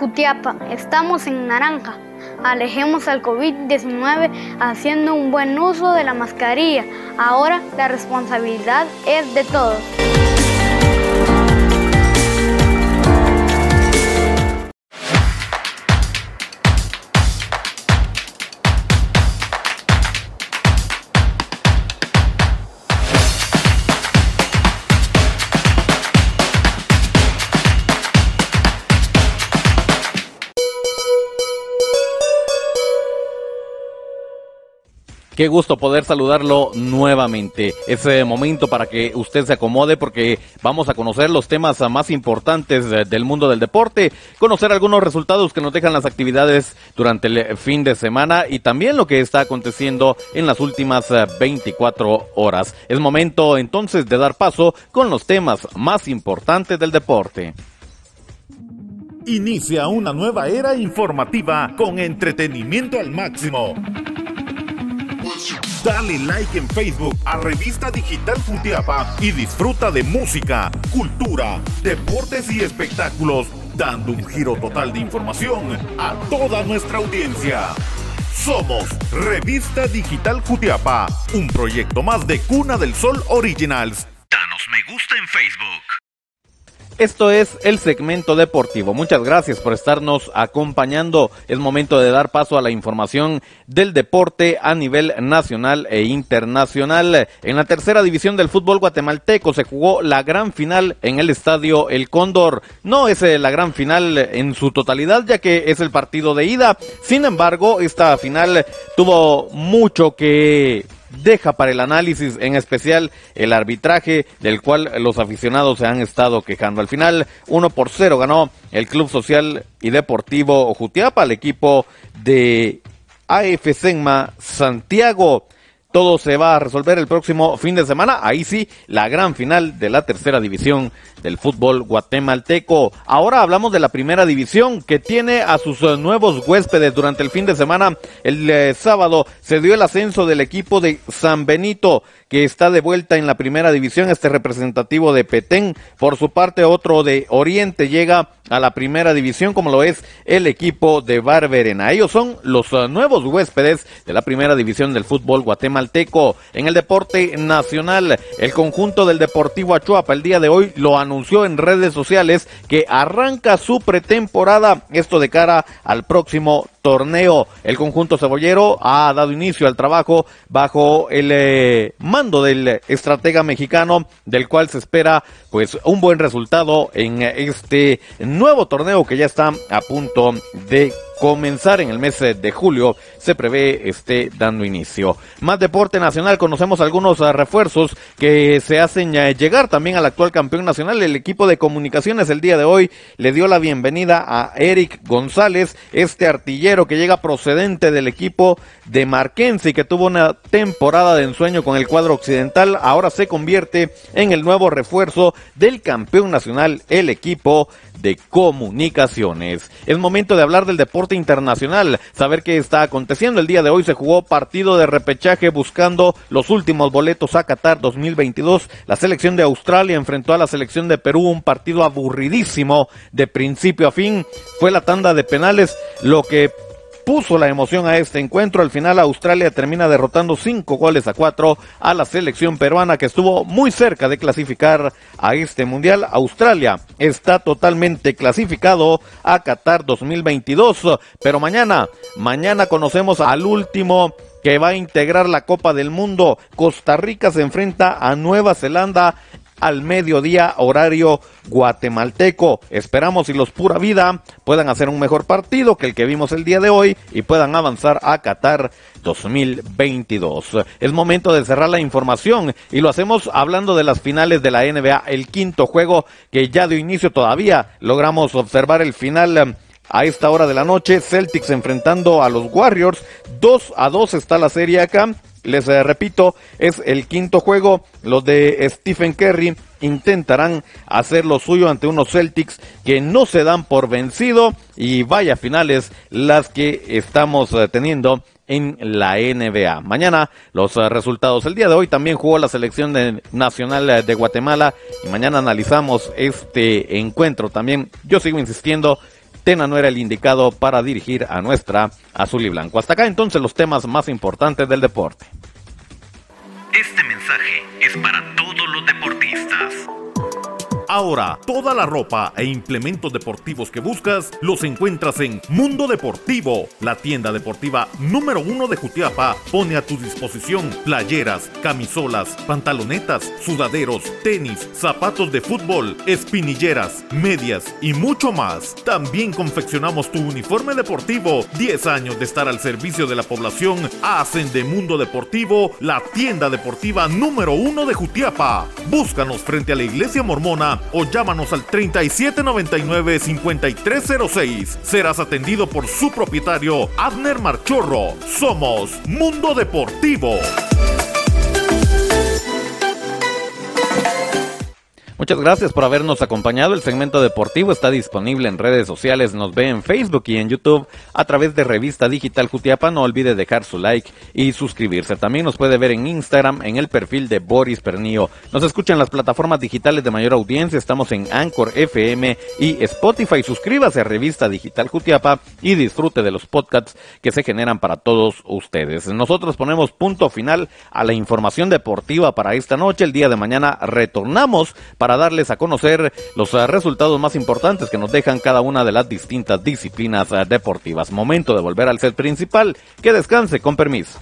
Jutiapa, estamos en naranja. Alejemos al COVID-19 haciendo un buen uso de la mascarilla. Ahora la responsabilidad es de todos. Qué gusto poder saludarlo nuevamente. Es eh, momento para que usted se acomode porque vamos a conocer los temas más importantes eh, del mundo del deporte, conocer algunos resultados que nos dejan las actividades durante el eh, fin de semana y también lo que está aconteciendo en las últimas 24 horas. Es momento entonces de dar paso con los temas más importantes del deporte. Inicia una nueva era informativa con entretenimiento al máximo. Dale like en Facebook a Revista Digital Futiapa y disfruta de música, cultura, deportes y espectáculos, dando un giro total de información a toda nuestra audiencia. Somos Revista Digital Futiapa, un proyecto más de Cuna del Sol Originals. Danos me gusta en Facebook. Esto es el segmento deportivo. Muchas gracias por estarnos acompañando. Es momento de dar paso a la información del deporte a nivel nacional e internacional. En la tercera división del fútbol guatemalteco se jugó la gran final en el estadio El Cóndor. No es eh, la gran final en su totalidad ya que es el partido de ida. Sin embargo, esta final tuvo mucho que deja para el análisis, en especial el arbitraje del cual los aficionados se han estado quejando. Al final, 1 por 0 ganó el Club Social y Deportivo Jutiapa, el equipo de AF Senma Santiago. Todo se va a resolver el próximo fin de semana. Ahí sí, la gran final de la tercera división del fútbol guatemalteco. Ahora hablamos de la primera división que tiene a sus eh, nuevos huéspedes durante el fin de semana. El eh, sábado se dio el ascenso del equipo de San Benito que está de vuelta en la primera división, este representativo de Petén. Por su parte, otro de Oriente llega a la primera división, como lo es el equipo de Barberena. Ellos son los uh, nuevos huéspedes de la primera división del fútbol guatemalteco. En el deporte nacional, el conjunto del Deportivo Achuapa el día de hoy lo anunció en redes sociales que arranca su pretemporada, esto de cara al próximo torneo. El conjunto cebollero ha dado inicio al trabajo bajo el eh, mando del estratega mexicano, del cual se espera pues un buen resultado en este nuevo torneo que ya está a punto de comenzar en el mes de julio, se prevé esté dando inicio. Más deporte nacional, conocemos algunos ah, refuerzos que se hacen eh, llegar también al actual campeón nacional. El equipo de comunicaciones el día de hoy le dio la bienvenida a Eric González, este artillero que llega procedente del equipo de Marquense y que tuvo una temporada de ensueño con el cuadro occidental. Ahora se convierte en el nuevo refuerzo del campeón nacional, el equipo de comunicaciones. Es momento de hablar del deporte internacional, saber qué está aconteciendo. El día de hoy se jugó partido de repechaje buscando los últimos boletos a Qatar 2022. La selección de Australia enfrentó a la selección de Perú, un partido aburridísimo de principio a fin. Fue la tanda de penales lo que puso la emoción a este encuentro. Al final Australia termina derrotando cinco goles a cuatro a la selección peruana que estuvo muy cerca de clasificar a este mundial. Australia está totalmente clasificado a Qatar 2022, pero mañana, mañana conocemos al último que va a integrar la Copa del Mundo. Costa Rica se enfrenta a Nueva Zelanda al mediodía horario guatemalteco. Esperamos y los pura vida puedan hacer un mejor partido que el que vimos el día de hoy y puedan avanzar a Qatar 2022. Es momento de cerrar la información y lo hacemos hablando de las finales de la NBA, el quinto juego que ya dio inicio todavía. Logramos observar el final um, a esta hora de la noche. Celtics enfrentando a los Warriors. 2 a 2 está la serie acá. Les eh, repito, es el quinto juego. Los de Stephen Curry intentarán hacer lo suyo ante unos Celtics que no se dan por vencido y vaya finales las que estamos eh, teniendo en la NBA. Mañana los eh, resultados. El día de hoy también jugó la selección nacional de Guatemala y mañana analizamos este encuentro también. Yo sigo insistiendo Tena no era el indicado para dirigir a nuestra azul y blanco. Hasta acá entonces los temas más importantes del deporte. Este Ahora, toda la ropa e implementos deportivos que buscas los encuentras en Mundo Deportivo. La tienda deportiva número uno de Jutiapa pone a tu disposición playeras, camisolas, pantalonetas, sudaderos, tenis, zapatos de fútbol, espinilleras, medias y mucho más. También confeccionamos tu uniforme deportivo. 10 años de estar al servicio de la población hacen de Mundo Deportivo la tienda deportiva número uno de Jutiapa. Búscanos frente a la iglesia mormona o llámanos al 3799-5306. Serás atendido por su propietario, Abner Marchorro. Somos Mundo Deportivo. Muchas gracias por habernos acompañado. El segmento deportivo está disponible en redes sociales. Nos ve en Facebook y en YouTube a través de Revista Digital Jutiapa. No olvide dejar su like y suscribirse. También nos puede ver en Instagram en el perfil de Boris Pernillo. Nos escuchan las plataformas digitales de mayor audiencia. Estamos en Anchor FM y Spotify. Suscríbase a Revista Digital Jutiapa y disfrute de los podcasts que se generan para todos ustedes. Nosotros ponemos punto final a la información deportiva para esta noche. El día de mañana retornamos para para darles a conocer los eh, resultados más importantes que nos dejan cada una de las distintas disciplinas eh, deportivas. Momento de volver al set principal. Que descanse, con permiso.